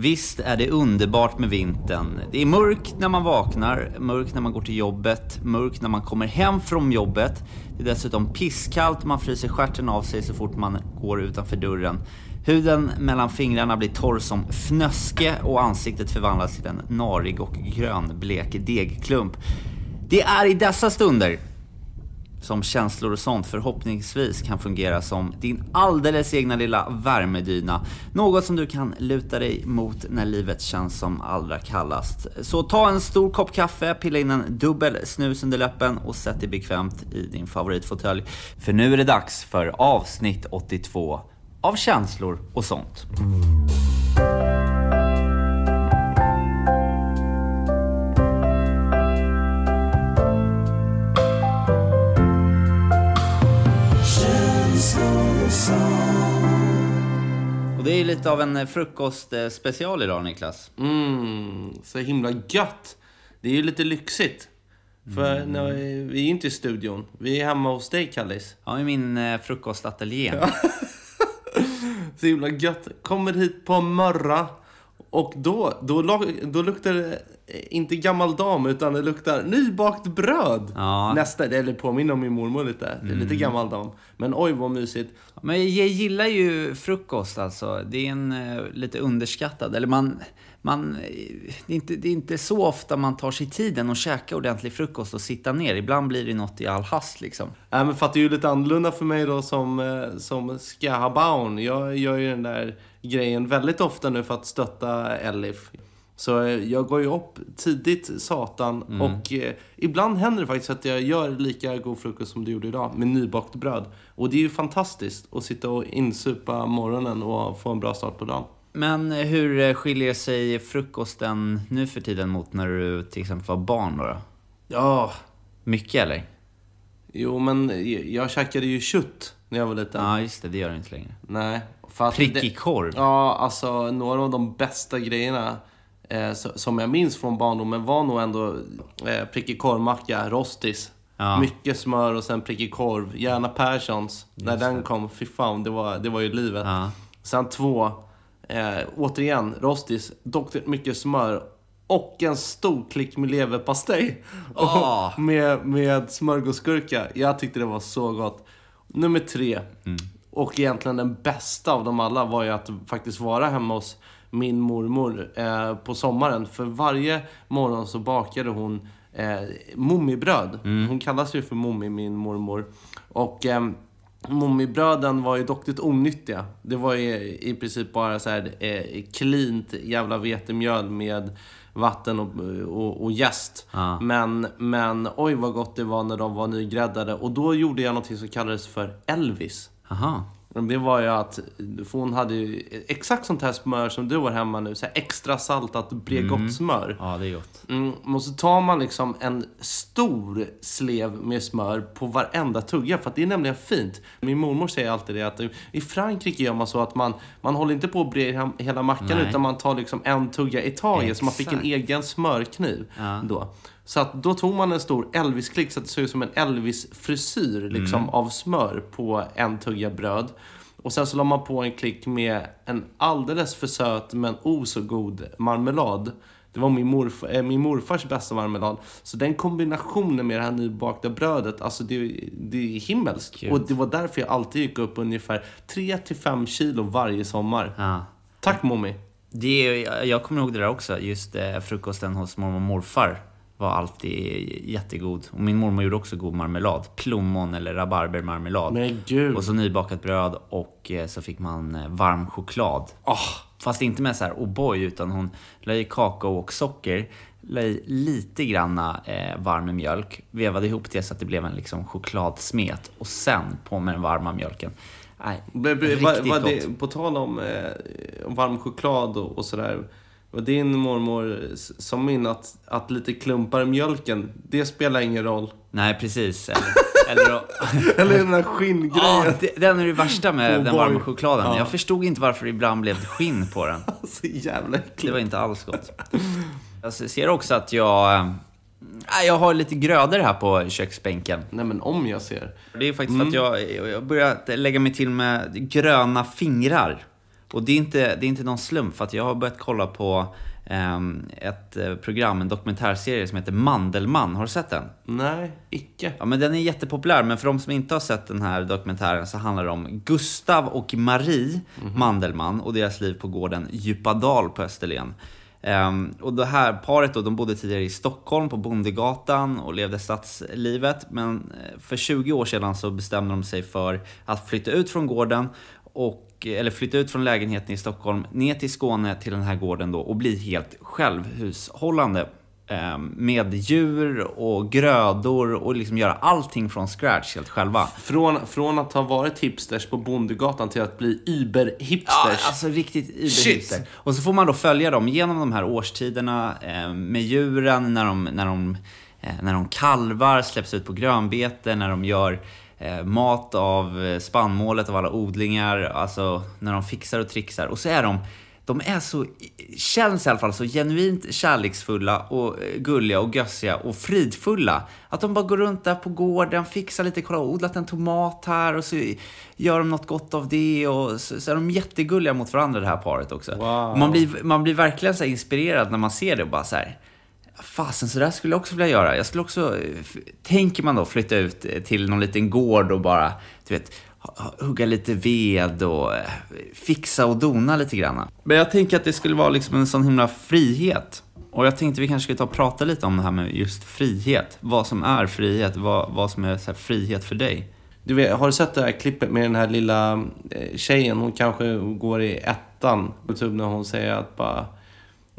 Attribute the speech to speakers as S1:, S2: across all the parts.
S1: Visst är det underbart med vintern. Det är mörkt när man vaknar, mörkt när man går till jobbet, mörkt när man kommer hem från jobbet. Det är dessutom pisskallt och man fryser stjärten av sig så fort man går utanför dörren. Huden mellan fingrarna blir torr som fnöske och ansiktet förvandlas till en narig och grönblek degklump. Det är i dessa stunder som känslor och sånt förhoppningsvis kan fungera som din alldeles egna lilla värmedyna. Något som du kan luta dig mot när livet känns som allra kallast. Så ta en stor kopp kaffe, pilla in en dubbel snus under läppen och sätt dig bekvämt i din favoritfåtölj. För nu är det dags för avsnitt 82 av känslor och sånt. Och det är lite av en frukostspecial idag Niklas.
S2: Mm, så himla gött. Det är ju lite lyxigt. För
S1: Mm.
S2: när vi, vi är inte i studion. Vi är hemma hos dig, Kallis.
S1: Ja, i min eh, frukostateljé.
S2: Så himla gött. Kommer hit på morra. Och då, då, då luktar det inte gammal dam, utan det luktar nybakt bröd.
S1: Ja. Mm.
S2: Nästa, eller påminner om min mormor lite. Det är lite gammal dam. Men oj vad mysigt.
S1: Men jag gillar ju frukost alltså. Det är en eh, lite underskattad, eller man... man det, är inte, det är inte så ofta man tar sig tiden att käka ordentlig frukost och sitta ner. Ibland blir det något i all hast liksom.
S2: Äh, men för att det är ju lite annorlunda för mig då som, eh, som ska ha barn. Jag gör ju den där grejen väldigt ofta nu för att stötta Elif. Så eh, jag går ju upp tidigt satan och eh, ibland händer det faktiskt att jag gör lika god frukost som du gjorde idag med nybakt bröd. Och det är ju fantastiskt att sitta och insupa morgonen och få en bra start på dagen.
S1: Men hur eh, skiljer sig frukosten nu för tiden mot när du till exempel var barn då? då?
S2: Ja,
S1: Mycket eller?
S2: jo men jag, käkade ju kött när jag var liten.
S1: Ja, just det. Det gör du inte längre.
S2: Nej.
S1: Prickig korv.
S2: Ja, alltså några av de bästa grejerna eh, so- som jag minns från barndomen var nog ändå eh, prickig korvmacka, rostis.
S1: Ja.
S2: Mycket smör och sen prickig korv. Gärna Perssons. När den kom, fy fan, det var, det var ju livet.
S1: Ja.
S2: Sen två, eh, återigen, rostis. Dock mycket smör. Och en stor klick med leverpastej.
S1: Åh.
S2: med, med smörgåsgurka. Jag tyckte det var så gott. Nummer tre. Och egentligen den bästa av dem alla var ju att faktiskt vara hemma hos min mormor eh, på sommaren. För varje morgon så bakade hon eh, mummibröd. Hon kallas ju för mummi, min mormor. Och eh, mummibröden var ju dock lite onyttiga. Det var ju i princip bara så här eh, cleant jävla vetemjöl med vatten och, och, och jäst.
S1: Ja.
S2: Men, men oj vad gott det var när de var nygräddade. Och då gjorde jag något som kallades för Elvis.
S1: Aha.
S2: Det var ju att, hon hade ju exakt sånt här smör som du har hemma nu. Så extra saltat Bregott smör.
S1: Ja, det är gott.
S2: Mm, och så tar man liksom en stor slev med smör på varenda tugga. För att det är nämligen fint. Min mormor säger alltid det att i Frankrike gör man så att man, man håller inte på att bre hela mackan
S1: Nej.
S2: utan man tar liksom en tugga i taget. Så man fick en egen smörkniv
S1: Ja.
S2: då. Så att då tog man en stor Elvis-klick så att det såg ut som en Elvis-frisyr liksom,
S1: Mm.
S2: av smör på en tugga bröd. Och sen så la man på en klick med en alldeles för söt men o så god marmelad. Det var min, morf eh, min morfars bästa marmelad. Så den kombinationen med det här nybakta brödet, alltså det, det är himmelskt.
S1: Gud.
S2: Och det var därför jag alltid gick upp ungefär 3-5 kilo varje sommar.
S1: Ja.
S2: Tack mommy!
S1: Det jag kommer ihåg det där också. Just eh, frukosten hos mormor och morfar var alltid jättegod. Och min mormor gjorde också god marmelad. Plommon eller rabarbermarmelad.
S2: Men gud!
S1: Och så nybakat bröd och eh, så fick man eh, varm choklad.
S2: Ah,
S1: Fast inte med så här O'boy utan hon la i kakao och socker. La i lite granna eh, varm mjölk. Vevade ihop det så att det blev en liksom chokladsmet. Och sen på med den varma mjölken. Nej,
S2: ble-
S1: riktigt
S2: var, var
S1: gott.
S2: det, på tal om eh, varm choklad och, och sådär. Var din mormor s- som min att, att lite klumpar i mjölken, det spelar ingen roll?
S1: Nej, precis. Eller, eller
S2: Eller den där skinngrejen.
S1: Ja, det, den är det värsta med
S2: Oh
S1: den
S2: boy.
S1: varma chokladen.
S2: Ja.
S1: Jag förstod inte varför det ibland blev skinn på den.
S2: Så jävla
S1: Det
S2: äckligt.
S1: var inte alls gott. Jag ser också att jag... äh, Jag har lite grödor här på köksbänken.
S2: Nej men om jag ser.
S1: Det är faktiskt för att jag jag har börjat lägga mig till med gröna fingrar. Och det är inte, det är inte någon slump, för att jag har börjat kolla på ehm, ett eh, program, en dokumentärserie som heter Mandelmann. Har du sett den?
S2: Nej, icke.
S1: Ja, men den är jättepopulär, men för de som inte har sett den här dokumentären så handlar det om Gustav och Marie Mandelmann och deras liv på gården Djupadal på Österlen. Ehm, och det här paret då, de bodde tidigare i Stockholm på Bondegatan och levde stadslivet. Men eh, för 20 år sedan så bestämde de sig för att flytta ut från gården och, eller flytta ut från lägenheten i Stockholm ner till Skåne till den här gården då och bli helt självhushållande. eh, Med djur och grödor och liksom göra allting från scratch helt själva.
S2: Från, från att ha varit hipsters på Bondegatan till att bli
S1: Ja,
S2: Uber-hipsters.
S1: alltså riktigt
S2: Shit.
S1: iberhipster. Och så får man då följa dem genom de här årstiderna eh, med djuren, när de, när, de, eh, när de kalvar, släpps ut på grönbete, när de gör eh, mat av eh, spannmålet av alla odlingar, alltså när de fixar och trixar. Och så är de de är så, känns i alla fall så genuint kärleksfulla och eh, gulliga och gössiga och fridfulla. Att de bara går runt där på gården, fixar lite, kolla, odlat en tomat här och så gör de något gott av det och så, så är de jättegulliga mot varandra det här paret också.
S2: Wow.
S1: Man, blir, man blir verkligen så inspirerad när man ser det och bara så här. Fasen, så där skulle jag också vilja göra. Jag skulle också, eh, tänker man då flytta ut eh, till någon liten gård och bara, du vet, hugga lite ved och eh, fixa och dona lite grann. Men jag tänker att det skulle vara liksom en sån himla frihet. Och jag tänkte vi kanske skulle ta och prata lite om det här med just frihet. Vad som är frihet, vad, vad som är så här frihet för dig.
S2: Du vet, har du sett det här klippet med den här lilla tjejen? Hon kanske går i ettan på Youtube när hon säger att bara...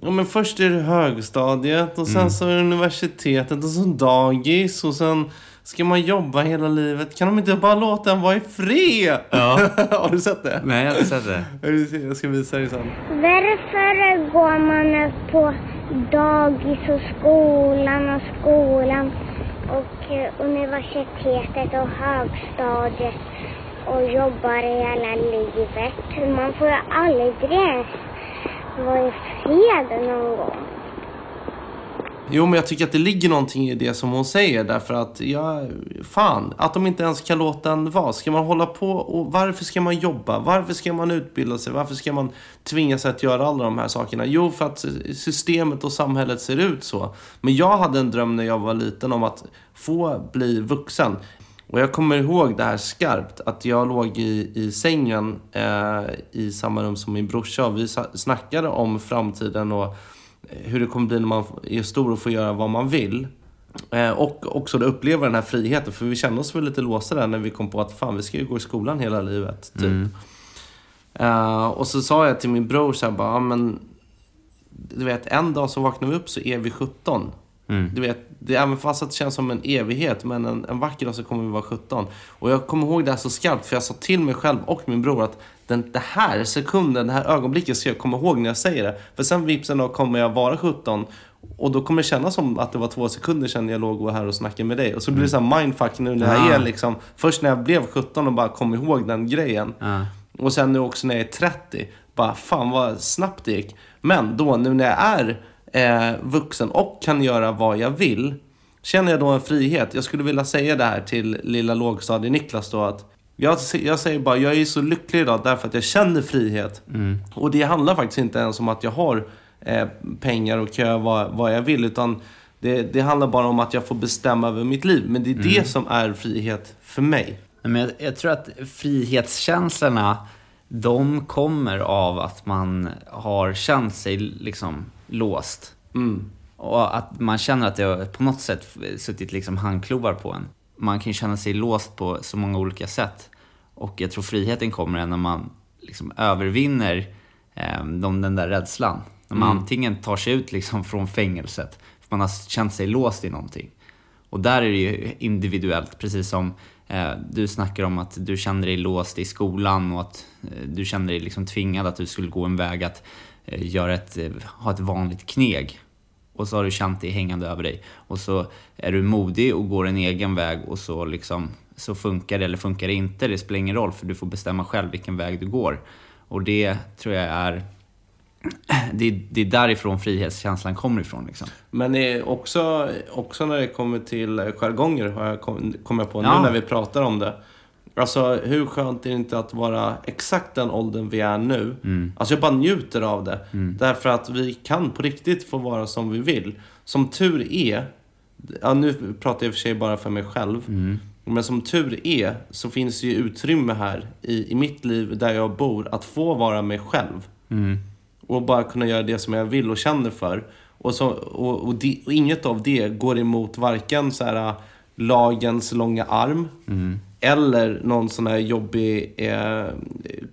S2: Ja men först är det högstadiet och sen så är det universitetet och så dagis och sen ska man jobba hela livet. Kan de inte bara låta en vara i fred?
S1: Ja.
S2: har du sett det?
S1: Nej, jag har inte sett det.
S2: Jag ska visa dig sen.
S3: Varför går man upp på dagis och skolan och skolan och eh, universitetet och högstadiet och jobbar hela livet? Man får ju aldrig vara i fred någon gång.
S2: Jo, men jag tycker att det ligger någonting i det som hon säger. Därför att, ja, fan, att de inte ens kan låta en vara. Ska man hålla på och varför ska man jobba? Varför ska man utbilda sig? Varför ska man tvinga sig att göra alla de här sakerna? Jo, för att systemet och samhället ser ut så. Men jag hade en dröm när jag var liten om att få bli vuxen. Och jag kommer ihåg det här skarpt, att jag låg i, i sängen eh, i samma rum som min brorsa och vi snackade om framtiden och hur det kommer bli när man är stor och får göra vad man vill. Eh, och också att uppleva den här friheten, för vi kände oss väl lite låsta där när vi kom på att fan, vi ska ju gå i skolan hela livet. Typ. Eh, och så sa jag till min bror så här bara, men du vet, en dag så vaknar vi upp så är vi 17. Du vet, det, även fast att det känns som en evighet, men en, en vacker dag så kommer vi vara 17. Och jag kommer ihåg det här så skarpt, för jag sa till mig själv och min bror att den det här sekunden, det här ögonblicket ska jag komma ihåg när jag säger det. För sen vips en dag kommer jag vara 17 och då kommer det kännas som att det var två sekunder sedan jag låg och här och snackade med dig. Och så blir det så här mindfuck nu när jag är liksom, först när jag blev 17 och bara kom ihåg den grejen.
S1: Ja.
S2: Och sen nu också när jag är 30. Bara fan vad snabbt det gick. Men då nu när jag är eh, vuxen och kan göra vad jag vill. Känner jag då en frihet. Jag skulle vilja säga det här till lilla lågstadie-Niklas då att jag, jag säger bara, jag är så lycklig idag därför att jag känner frihet. Och det handlar faktiskt inte ens om att jag har eh, pengar och kan göra vad, vad jag vill. Utan det, det handlar bara om att jag får bestämma över mitt liv. Men det är det som är frihet för mig.
S1: Men jag, jag tror att frihetskänslorna, de kommer av att man har känt sig liksom låst. Och att man känner att det har på något sätt suttit liksom handklovar på en. Man kan ju känna sig låst på så många olika sätt. Och jag tror friheten kommer när man liksom övervinner eh, de, den där rädslan. När man antingen tar sig ut liksom från fängelset, för man har känt sig låst i någonting. Och där är det ju individuellt, precis som eh, du snackar om att du kände dig låst i skolan och att eh, du kände dig liksom tvingad att du skulle gå en väg att göra ett, eh, ha ett vanligt kneg. Och så har du känt det hängande över dig. Och så är du modig och går en egen väg och så liksom så funkar det eller funkar det inte. Det spelar ingen roll för du får bestämma själv vilken väg du går. Och det tror jag är det, är- det är därifrån frihetskänslan kommer ifrån. Liksom.
S2: Men eh, också, också när det kommer till jargonger har jag kom, kom jag på nu
S1: Ja.
S2: när vi pratar om det. Alltså hur skönt är det inte att vara exakt den åldern vi är nu?
S1: Mm.
S2: Alltså jag bara njuter av det. Därför att vi kan på riktigt få vara som vi vill. Som tur är, ja nu pratar jag i och för sig bara för mig själv.
S1: Mm.
S2: Men som tur är så finns det ju utrymme här i, i mitt liv där jag bor att få vara mig själv.
S1: Mm.
S2: Och bara kunna göra det som jag vill och känner för. Och, så, och, och, det, och inget av det går emot varken så här, lagens långa arm eller någon sån här jobbig eh,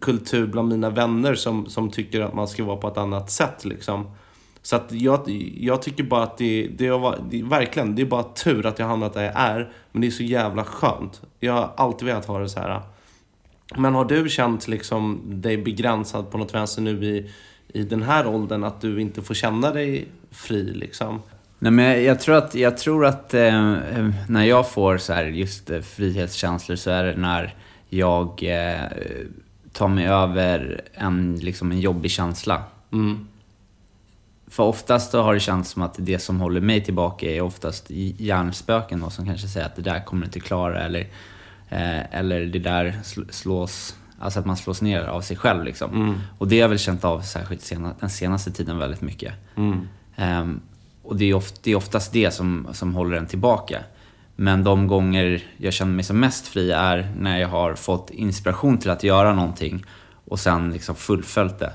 S2: kultur bland mina vänner som, som tycker att man ska vara på ett annat sätt. Liksom. Så att jag, jag tycker bara att det, det, var, det verkligen, det är bara tur att jag hamnat där jag är. Men det är så jävla skönt. Jag har alltid velat ha det så här. Men har du känt liksom dig begränsad på något vänster nu i, i den här åldern? Att du inte får känna dig fri liksom?
S1: Nej, men jag, tror att, jag tror att eh, eh, när jag får så här just eh, frihetskänslor så är det när jag eh, tar mig över en, liksom en jobbig känsla.
S2: Mm.
S1: För oftast har det känts som att det som håller mig tillbaka är oftast hjärnspöken då, som kanske säger att det där kommer du inte klara eller, eh, eller det där sl- slås, alltså att man slås ner av sig själv liksom. Och det har jag väl känt av särskilt sena, den senaste tiden väldigt mycket. Ehm, och det är, oft, det är oftast det som, som håller en tillbaka. Men de gånger jag känner mig som mest fri är när jag har fått inspiration till att göra någonting och sen liksom fullföljt det.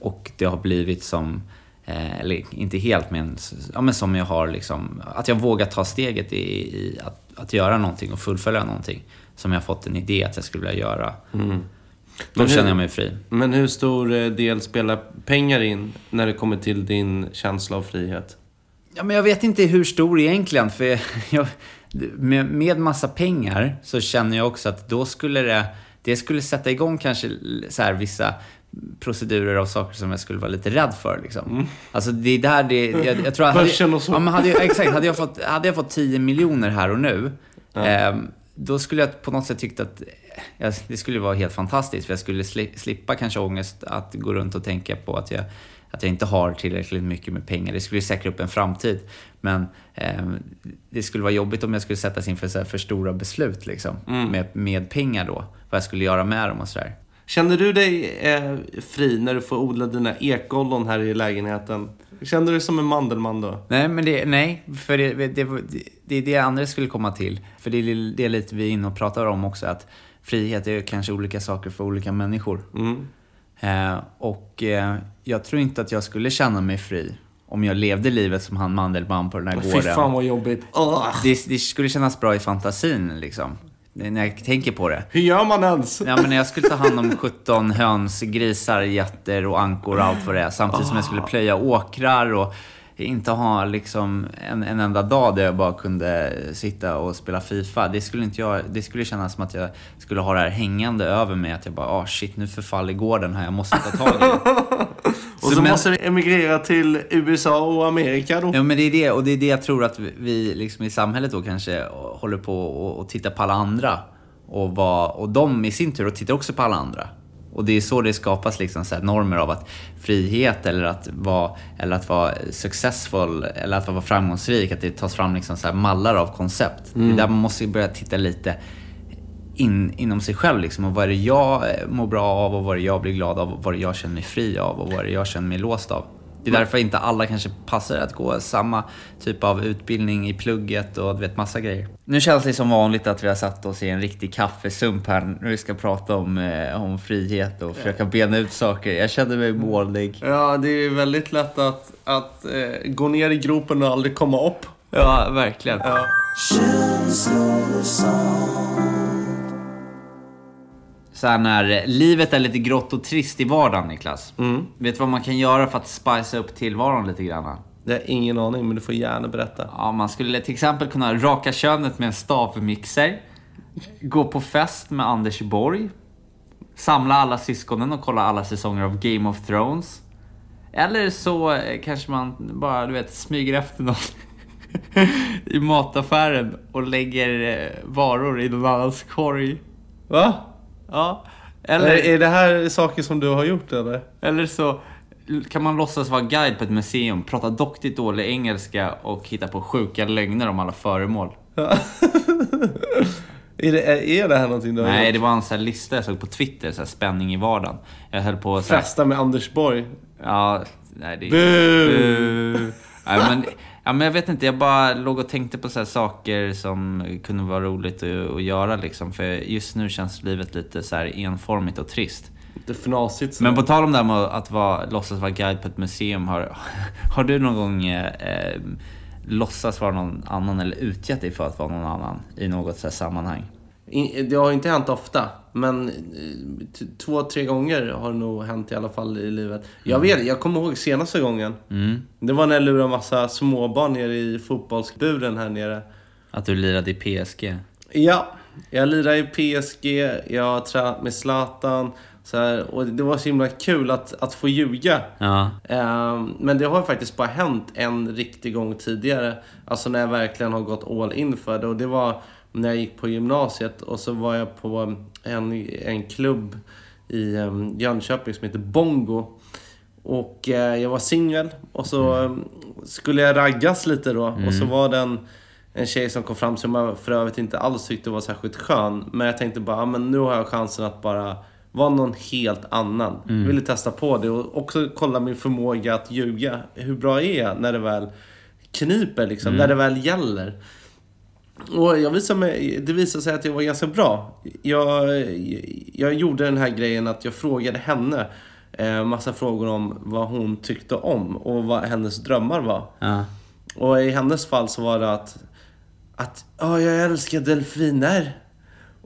S1: Och det har blivit som, eh, eller inte helt men, ja, men som jag har liksom, att jag vågar ta steget i, i att, att göra någonting och fullfölja någonting. Som jag har fått en idé att jag skulle vilja göra. Då
S2: Men hur-
S1: känner jag mig fri.
S2: Men hur stor eh, del spelar pengar in när det kommer till din känsla av frihet?
S1: Ja, men jag vet inte hur stor egentligen. För jag, med, med massa pengar så känner jag också att då skulle det, det skulle sätta igång kanske så här vissa procedurer av saker som jag skulle vara lite rädd för. Liksom. Alltså det är där det... Jag, jag tror att...
S2: Börsen och så.
S1: Ja, men hade jag, exakt. Hade jag, fått, hade jag fått 10 miljoner här och nu, ehm, då skulle jag på något sätt tyckt att eh, det skulle vara helt fantastiskt. För jag skulle sli, slippa kanske ångest att gå runt och tänka på att jag, att jag inte har tillräckligt mycket med pengar. Det skulle säkra upp en framtid. Men ehm, det skulle vara jobbigt om jag skulle sättas inför så för stora beslut liksom, med, med pengar då. Vad jag skulle göra med dem och sådär.
S2: Känner du dig eh, fri när du får odla dina ekollon här i lägenheten? Känner du dig som en mandelmann då?
S1: Nej, men det, nej, för det, det, det, det är det andra skulle komma till. För det är det är lite vi är inne och pratar om också, att frihet är kanske olika saker för olika människor.
S2: Mm.
S1: Eh, och eh, jag tror inte att jag skulle känna mig fri om jag levde livet som han Mandelmann på den här
S2: Fy
S1: gården.
S2: fan vad jobbigt.
S1: Det, det skulle kännas bra i fantasin liksom. När jag tänker på det.
S2: Hur gör man ens?
S1: Ja, men när jag skulle ta hand om 17 höns, grisar, getter och ankor och allt vad det är. Samtidigt som jag skulle plöja åkrar och inte ha liksom en, en enda dag där jag bara kunde sitta och spela FIFA. Det skulle, inte jag, det skulle kännas som att jag skulle ha det här hängande över mig. Att jag bara, ah shit, nu förfaller gården här. Jag måste ta tag i det.
S2: Och så
S1: men-
S2: måste du emigrera till USA och Amerika då.
S1: Ja, men det är det. Och det är det jag tror att vi liksom i samhället då kanske håller på och, och tittar på alla andra. Och, vad, och de i sin tur tittar också på alla andra. Och det är så det skapas liksom så normer av att frihet eller att vara, eller att vara successful eller att vara framgångsrik, att det tas fram liksom så mallar av koncept. Det är där man måste börja titta lite in, inom sig själv. Liksom, och vad är det jag mår bra av och vad är det jag blir glad av och vad är det jag känner mig fri av och vad är det jag känner mig låst av. Det är därför inte alla kanske passar att gå samma typ av utbildning i plugget och du vet massa grejer. Nu känns det som vanligt att vi har satt oss i en riktig kaffesump här när vi ska prata om, eh, om frihet och försöka bena ut saker. Jag känner mig målig.
S2: Ja, det är väldigt lätt att, att eh, gå ner i gropen och aldrig komma upp.
S1: Ja, verkligen.
S2: Ja.
S1: Så när livet är lite grått och trist i vardagen, Niklas.
S2: Mm.
S1: Vet du vad man kan göra för att spicea upp tillvaron lite grann?
S2: Det har ingen aning, men du får gärna berätta.
S1: Ja, man skulle till exempel kunna raka könet med en stavmixer. Gå på fest med Anders Borg. Samla alla syskonen och kolla alla säsonger av Game of Thrones. Eller så eh, kanske man bara, du vet, smyger efter någon i mataffären och lägger eh, varor i någon annans korg.
S2: Va?
S1: Ja.
S2: Eller...
S1: Eller,
S2: Är det här saker som du har gjort eller?
S1: eller så kan man låtsas vara guide på ett museum, prata duktigt dålig engelska och hitta på sjuka lögner om alla föremål.
S2: Är det, är det här någonting du har
S1: Nej,
S2: gjort?
S1: det var en sån här lista jag såg på Twitter, så här spänning i vardagen. Jag höll på så här,
S2: Festa med Anders Borg.
S1: Ja, nej det...
S2: Bu!
S1: Bu! Nej, men, ja, men jag vet inte, jag bara låg och tänkte på så saker som kunde vara roligt att, att göra liksom. För just nu känns livet lite så enformigt och trist.
S2: Lite fnasigt så.
S1: Men på tal om det här med att vara, låtsas vara guide på ett museum. Har, har du någon gång eh, eh, låtsas vara någon annan eller utgett dig för att vara någon annan i något så sammanhang?
S2: Det har inte hänt ofta, men eh, två, tre gånger har det nog hänt i alla fall i livet. Jag vet, jag kommer ihåg senaste gången.
S1: Mm.
S2: Det var när jag lurade massa småbarn nere i fotbollsburen här nere.
S1: Att du lirade i PSG?
S2: Ja, jag lirade i PSG, jag har tränat med Zlatan. Så här, och det var så himla kul att, att få ljuga.
S1: Ja.
S2: Ehm, men det har faktiskt bara hänt en riktig gång tidigare. Alltså när jag verkligen har gått all in för det. Och det var när jag gick på gymnasiet och så var jag på en, en klubb i um, Jönköping som heter Bongo. Och eh, jag var singel och så um, skulle jag raggas lite då. Och så var det en, en tjej som kom fram som jag för övrigt inte alls tyckte var särskilt skön. Men jag tänkte bara, men nu har jag chansen att bara vara någon helt annan. Jag ville testa på det och också kolla min förmåga att ljuga. Hur bra är jag när det väl kniper liksom, när det väl gäller. Och jag visade mig, det visade sig att jag var ganska bra. Jag, jag gjorde den här grejen att jag frågade henne eh, massa frågor om vad hon tyckte om och vad hennes drömmar var.
S1: Ja.
S2: Och i hennes fall så var det att, att ja, jag älskar delfiner.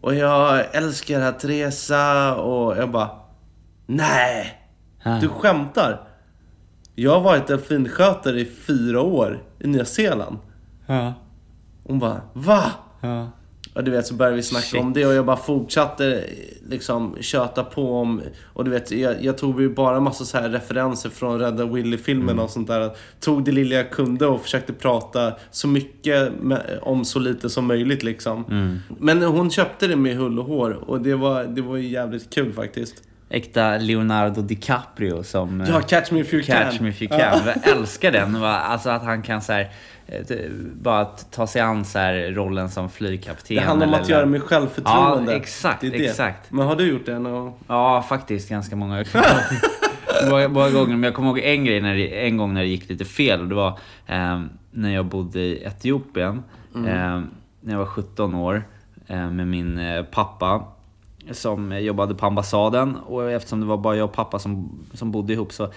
S2: Och jag älskar att resa och jag bara, nej,
S1: Ja.
S2: du skämtar. Jag har varit delfinskötare i fyra år i Nya Zeeland.
S1: Ja.
S2: Hon bara, va?
S1: Ja.
S2: Och du vet så började vi snacka
S1: Shit.
S2: om det och jag bara fortsatte liksom köta på om... Och du vet, jag, jag tog ju bara massa så här referenser från Rädda Willy-filmerna
S1: Mm.
S2: och sånt där. Tog det lilla jag kunde och försökte prata så mycket med, om så lite som möjligt liksom.
S1: Mm.
S2: Men hon köpte det med hull och hår och det var, det var ju jävligt kul faktiskt.
S1: Äkta Leonardo DiCaprio som...
S2: Ja, Catch Me If You Can.
S1: Catch Me If You Can. Jag älskar den. Alltså att han kan så här, eh, bara ta sig an så här, rollen som flygkapten.
S2: Det handlar om
S1: eller-
S2: att göra med självförtroende.
S1: Ja, exakt,
S2: Det det.
S1: exakt.
S2: Men har du gjort det? någon-
S1: Ja, faktiskt ganska många. Många, många gånger. Men jag kommer ihåg en grej, när det, en gång när det gick lite fel. Och det var eh, när jag bodde i Etiopien.
S2: Mm.
S1: Eh, när jag var 17 år. Eh, med min eh, pappa. Som jobbade på ambassaden. Och eftersom det var bara jag och pappa som, som bodde ihop så,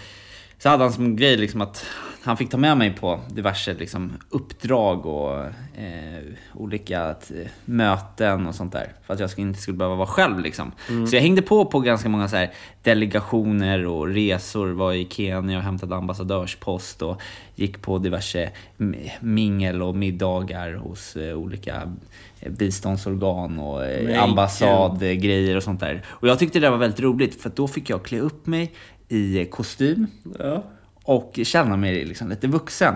S1: så hade han som grej liksom att han fick ta med mig på diverse liksom, uppdrag och eh, olika t- möten och sånt där. För att jag inte skulle behöva vara själv. Liksom. Så jag hängde på på ganska många så här, delegationer och resor. Var i Kenya och hämtade ambassadörspost och gick på diverse mingel och middagar hos eh, olika eh, biståndsorgan och eh, ambassadgrejer och sånt där. Och jag tyckte det var väldigt roligt för då fick jag klä upp mig i kostym
S2: Ja.
S1: och känna mig liksom lite vuxen.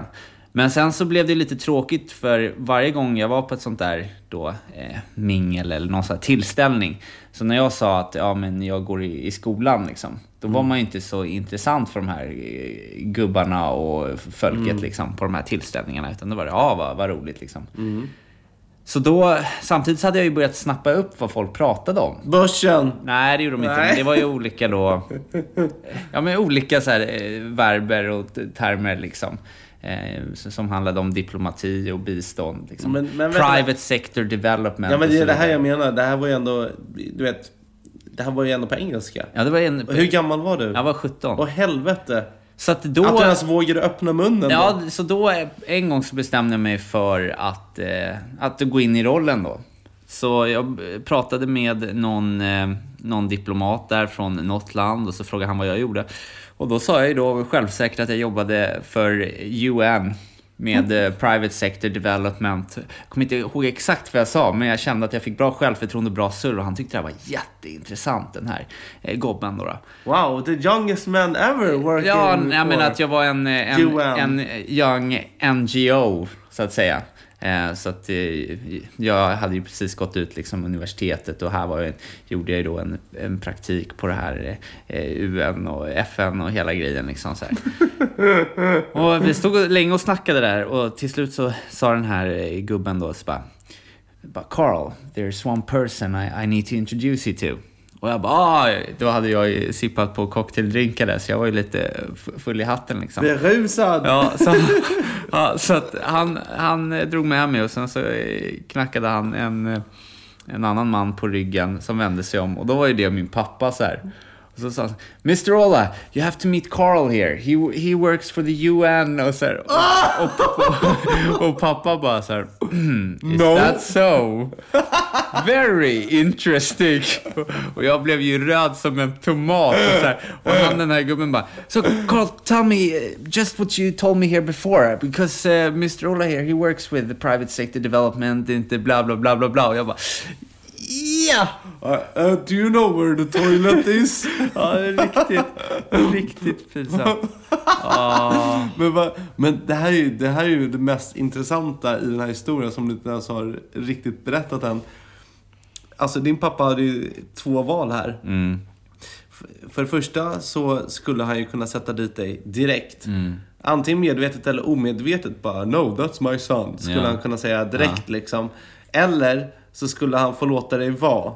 S1: Men sen så blev det lite tråkigt för varje gång jag var på ett sånt där då, eh, mingel eller någon sån här tillställning. Så när jag sa att ja, men jag går i, i skolan, liksom, då var man ju inte så intressant för de här eh, gubbarna och folket liksom, på de här tillställningarna. Utan då var det, ja vad, vad roligt liksom. Så då, samtidigt så hade jag ju börjat snappa upp vad folk pratade om.
S2: Börsen.
S1: Nej, det gjorde de inte.
S2: Nej.
S1: Men det var ju olika då... Ja, men olika så här, eh, verber och termer liksom. Eh, som handlade om diplomati och bistånd. Liksom.
S2: Men- men.
S1: Private sector development
S2: Ja men det är det här jag menar. Det här var ju ändå, du vet. Det här var ju ändå på engelska.
S1: Ja, det var en...
S2: Hur gammal var du?
S1: Jag var 17.
S2: Åh helvete.
S1: Så att då...
S2: Att du ens vågade öppna munnen
S1: Ja,
S2: då.
S1: så då en gång så bestämde jag mig för att, eh, att gå in i rollen då. Så jag pratade med någon, eh, någon diplomat där från något land och så frågade han vad jag gjorde. Och då sa jag ju då självsäkert att jag jobbade för UN med eh, Private Sector Development. Jag kommer inte ihåg exakt vad jag sa, men jag kände att jag fick bra självförtroende och bra surr och han tyckte det här var jätteintressant, den här eh, gobben då. då.
S2: Wow, the youngest man ever working
S1: Ja, jag menar att jag var en, en,
S2: UN.
S1: en young NGO, så att säga. Eh, Så att eh, jag hade ju precis gått ut liksom universitetet och här var jag, gjorde jag ju då en, en praktik på det här eh, UN och FN och hela grejen. Liksom så här. och vi stod länge och snackade där och till slut så sa den här gubben då så bara, Carl, there's one person I, I need to introduce you to. Och jag bara, ah, då hade jag ju sippat på cocktaildrinkar där, så jag var ju lite full i hatten liksom.
S2: Berusad!
S1: Ja, så, ja, så att han, han drog med mig och sen så eh, knackade han en, en annan man på ryggen som vände sig om och då var ju det min pappa så här. Och så sa han Mr Ola, you have to meet Carl here. He, he works for the UN och så här, och, och, och, och pappa bara så här, "Hmm, Is
S2: No.
S1: that so? Very interesting. Och jag blev ju röd som en tomat. Och, så här. och han den här gubben bara, So Carl, tell me uh, just what you told me here before. Because uh, Mr Ola here, he works with the private sector development, inte bla bla bla bla bla. Och jag bara, ja!
S2: Uh, uh, do you know where the toilet is?
S1: Ja, det är riktigt, riktigt pinsamt. Ah.
S2: Men, va, men det, här är ju, det här är ju det mest intressanta i den här historien som du inte ens har riktigt berättat än. Alltså din pappa hade ju två val här.
S1: Mm,
S2: För det första så skulle han ju kunna sätta dit dig direkt.
S1: mm.
S2: Antingen medvetet eller omedvetet bara No, that's my son. Skulle
S1: Ja.
S2: han kunna säga direkt liksom. Eller så skulle han få låta dig vara.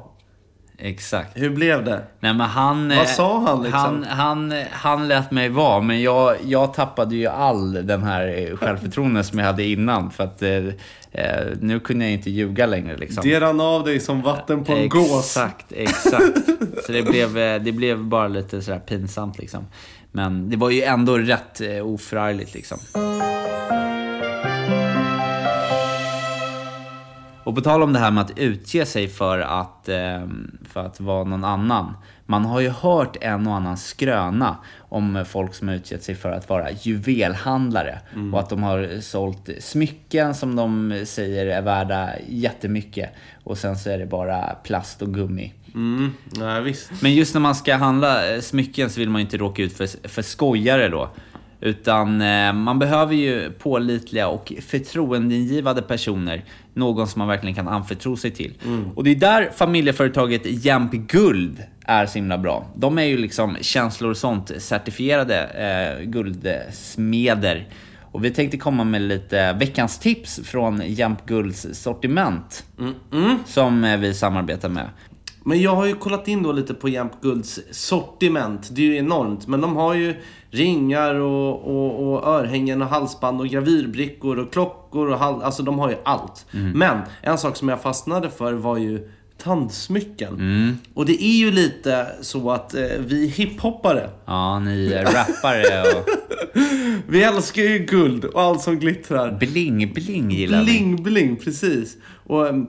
S1: Exakt.
S2: Hur blev det?
S1: Nej men han...
S2: Vad
S1: eh,
S2: sa han, liksom?
S1: Han, han, han lät mig vara, men jag, jag tappade ju all den här eh, självförtroende som jag hade innan. För att eh, eh, nu kunde jag inte ljuga längre liksom.
S2: Det rann av dig som vatten på en gås.
S1: Exakt, exakt. Så det blev, eh, det blev bara lite sådär pinsamt liksom. Men det var ju ändå rätt eh, oförargligt liksom. Och på tal om det här med att utge sig för att, eh, för att vara någon annan. Man har ju hört en och annan skröna om folk som har utgett sig för att vara juvelhandlare. Och att de har sålt smycken som de säger är värda jättemycket. Och sen så är det bara plast och gummi.
S2: Mm, nej visst.
S1: Men just när man ska handla eh, smycken så vill man ju inte råka ut för, för skojare då. Utan eh, man behöver ju pålitliga och förtroendeingivande personer. Någon som man verkligen kan anförtro sig till. Och det är där familjeföretaget Jämp Guld är så himla bra. De är ju liksom känslor och sånt certifierade eh, guldsmeder. Och vi tänkte komma med lite veckans tips från Jämp Gulds sortiment. Som eh, vi samarbetar med.
S2: Men jag har ju kollat in då lite på Jämp Gulds sortiment. Det är ju enormt. Men de har ju ringar och, och, och örhängen och halsband och gravyrbrickor och klockor och hal- Alltså de har ju allt. Men en sak som jag fastnade för var ju tandsmycken. Och det är ju lite så att eh, vi hiphoppare,
S1: Ja, ni är rappare och
S2: vi älskar ju guld och allt som glittrar.
S1: bling-bling gillar vi.
S2: Bling, bling, precis. Och, em,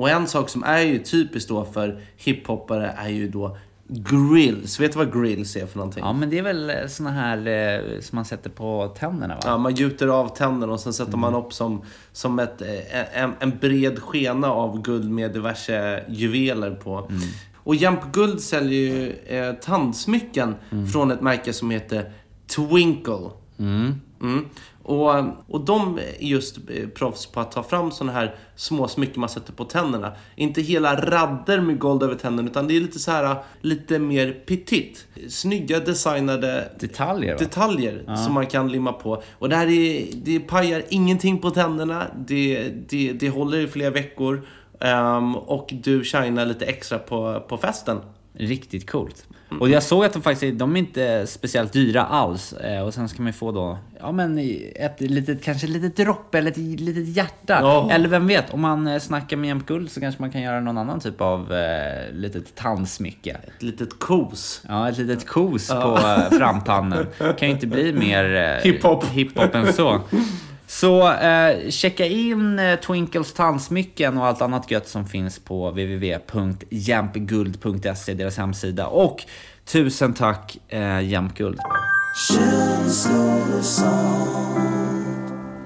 S2: och en sak som är ju typiskt då för hiphoppare är ju då grills. Vet du vad grills är för någonting?
S1: Ja, men det är väl eh, såna här eh, som man sätter på tänderna va?
S2: Ja, man gjuter av tänderna och sen sätter man upp som, som ett, eh, en, en bred skena av guld med diverse juveler på. Och Jämp Guld säljer ju eh, tandsmycken från ett märke som heter Twinkle. Mm. Och, och de är just eh, proffs på att ta fram såna här små smycken man sätter på tänderna. Inte hela radder med guld över tänderna, utan det är lite så här lite mer petit. Snygga designade
S1: Detaljer va?
S2: detaljer som man kan limma på. Och det här är, det pajar ingenting på tänderna. Det, det, det håller i flera veckor. Ehm, och du shinar lite extra på, på festen.
S1: Riktigt coolt. Och jag såg att de faktiskt de är inte speciellt dyra alls. Eh, Och sen ska man ju få då, ja men ett litet, kanske ett litet dropp eller ett litet hjärta.
S2: Ja.
S1: Eller vem vet, om man eh, snackar med Jämp Guld så kanske man kan göra någon annan typ av eh, litet tandsmycke.
S2: Ett litet kos.
S1: Ja, ett litet kos på eh, framtannen. Kan ju inte bli mer eh,
S2: Hiphop.
S1: hiphop än så. Så eh, checka in eh, Twinkles tandsmycken och allt annat gött som finns på www.jampguld.se, deras hemsida. Och tusen tack eh, Jampguld.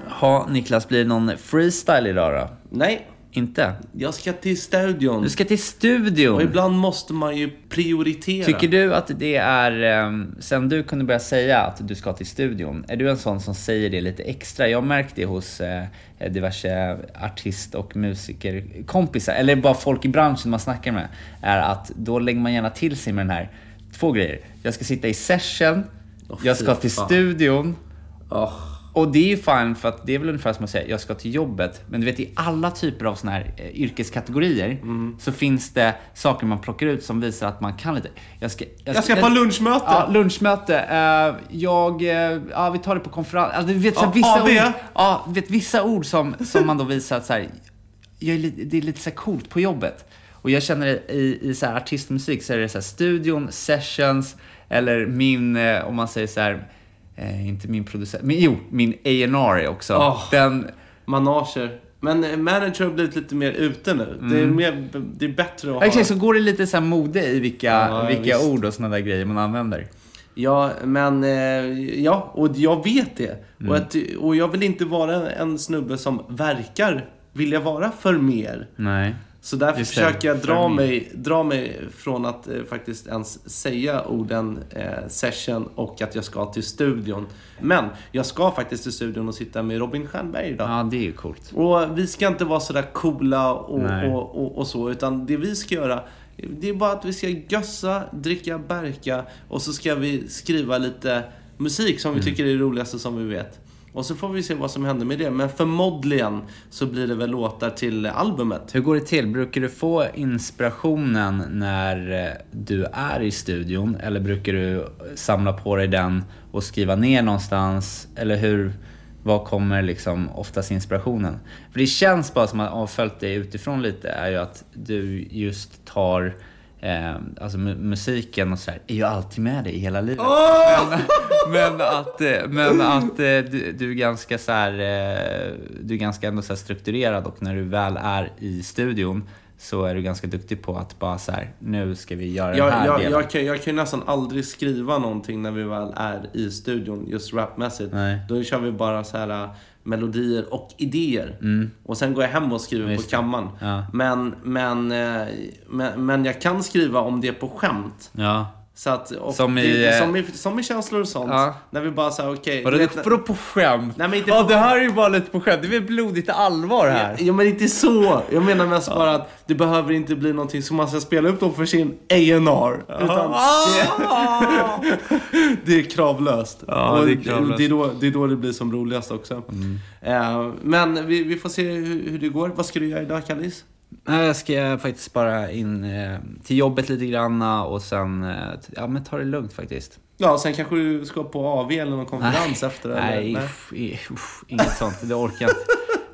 S1: Ha Niklas, blir det någon freestyle idag då?
S2: Nej,
S1: inte?
S2: jag ska till studion.
S1: Du ska till studion.
S2: Och ibland måste man ju prioritera.
S1: Tycker du att det är, eh, sen du kunde börja säga att du ska till studion, är du en sån som säger det lite extra? Jag har märkt det hos eh, diverse artist och musikerkompisar, eller bara folk i branschen man snackar med, är att då lägger man gärna till sig med den här, två grejer. Jag ska sitta i session,
S2: Åh,
S1: jag ska till
S2: fan.
S1: studion
S2: Åh.
S1: Och det är ju fine för att det är väl ungefär som att säga jag ska till jobbet. Men du vet i alla typer av såna här eh, yrkeskategorier
S2: Mm.
S1: så finns det saker man plockar ut som visar att man kan lite. Jag ska,
S2: Jag ska på lunchmöte.
S1: Ja, lunchmöte. Eh, jag, eh, ja vi tar det på konferens. Alltså, du vet, så här,
S2: Ja,
S1: vissa,
S2: AV.
S1: ord, ja, vet, vissa ord som, som man då visar att så här, jag är lite, det är lite så här coolt på jobbet. Och jag känner i, i så här artistmusik så är det så här studion, sessions eller min, eh, om man säger så här, eh, inte min producent, men jo, min A&R också.
S2: Åh.
S1: Den,
S2: Manager. Men eh, manager har blivit lite mer ute nu. Det, är mer, det är bättre att ha...
S1: Exakt, så går det lite så mode i vilka,
S2: Ja,
S1: vilka
S2: visst.
S1: ord och sådana där grejer man använder.
S2: Ja, men eh, ja, och jag vet det.
S1: Mm.
S2: Och, att, och jag vill inte vara en snubbe som verkar vilja vara för mer.
S1: Nej.
S2: Så därför
S1: Just
S2: försöker jag dra mig, dra mig från att eh, faktiskt ens säga orden eh, session och att jag ska till studion. Men jag ska faktiskt till studion och sitta med Robin Stjernberg idag.
S1: Ja, det är ju coolt.
S2: Och vi ska inte vara sådär coola och, och, och, och så, utan det vi ska göra det är bara att vi ska gössa, dricka Berka och så ska vi skriva lite musik som vi
S1: Mm.
S2: tycker är det roligaste som vi vet. Och så får vi se vad som händer med det. Men förmodligen så blir det väl låtar till albumet.
S1: Hur går det till? Brukar du få inspirationen när eh, du är i studion? Eller brukar du samla på dig den och skriva ner någonstans? Eller hur, var kommer liksom oftast inspirationen? För det känns bara som att har följt dig utifrån lite, är ju att du just tar Eh, alltså mu- musiken och sådär är ju alltid med dig i hela livet. Men, men att, eh, men att eh, du, du är ganska så här, eh, du är ganska ändå så strukturerad och när du väl är i studion så är du ganska duktig på att bara så här, nu ska vi göra den
S2: Jag,
S1: här
S2: jag,
S1: delen.
S2: jag, kan, jag kan ju nästan aldrig skriva någonting när vi väl är i studion, just rapmässigt.
S1: Nej.
S2: Då kör vi bara så här melodier och idéer. Och sen går jag hem och skriver
S1: Mm. Just
S2: på kammaren.
S1: Ja.
S2: Men, men, men, men jag kan skriva om det på skämt.
S1: Ja.
S2: Så att,
S1: Som i,
S2: det,
S1: eh,
S2: som, i, som i känslor och sånt.
S1: Ja.
S2: När vi bara säger okej.
S1: Vadå,
S2: du
S1: det,
S2: vet-
S1: vadå på skämt?
S2: Nej, men inte
S1: ja,
S2: på-
S1: det här är ju bara lite på skämt. Det är väl blodigt allvar här?
S2: Ja men inte så. Jag menar mest bara att det behöver inte bli någonting som man ska spela upp då för sin A&R Utan
S1: Ah!
S2: det, det är kravlöst.
S1: Ja,
S2: Och
S1: det är kravlöst.
S2: Det är, då, det är då det blir som roligast också. Eh, men vi, vi får se hur, hur det går. Vad ska du göra idag Kallis?
S1: Nej, jag ska faktiskt bara in eh, till jobbet lite granna och sen eh, ja, men ta det lugnt faktiskt.
S2: Ja, sen kanske du ska på AV eller någon konferens efter? Eller?
S1: Nej, uff, i- uff, inget sånt. Det orkar inte.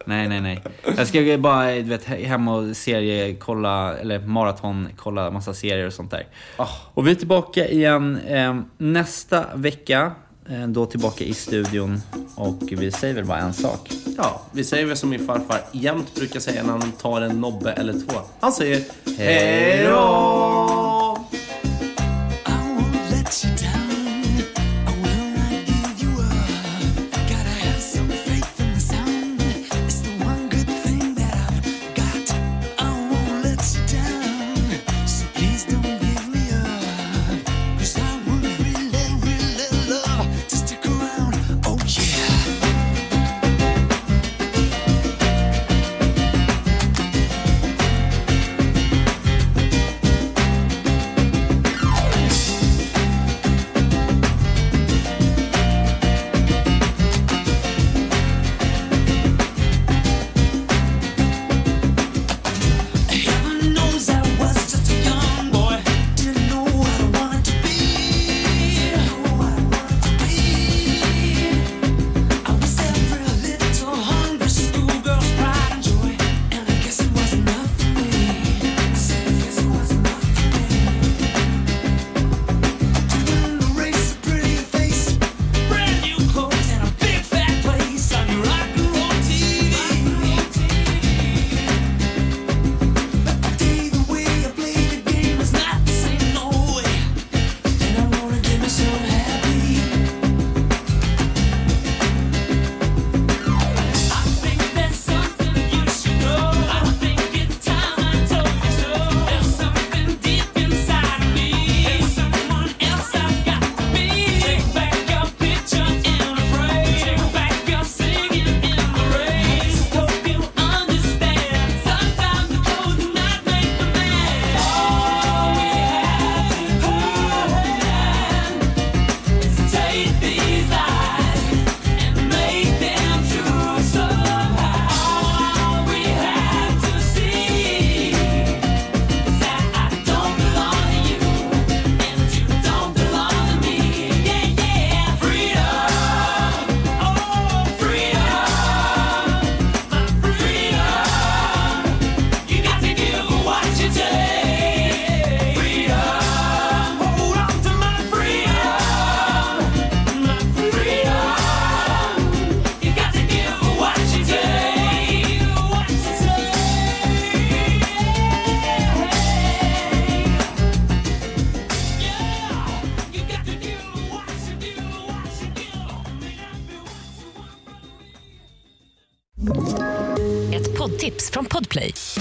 S1: Nej, nej, nej. Jag ska bara du vet, hem och serie, kolla, eller maraton, kolla massa serier och sånt där.
S2: Ah.
S1: Och vi är tillbaka igen eh, nästa vecka. Eh, då tillbaka i studion. Och vi säger väl bara en sak.
S2: Ja, vi säger väl som min farfar jämt brukar säga när han tar en nobbe eller två. Han säger
S1: Hej då!
S4: I won't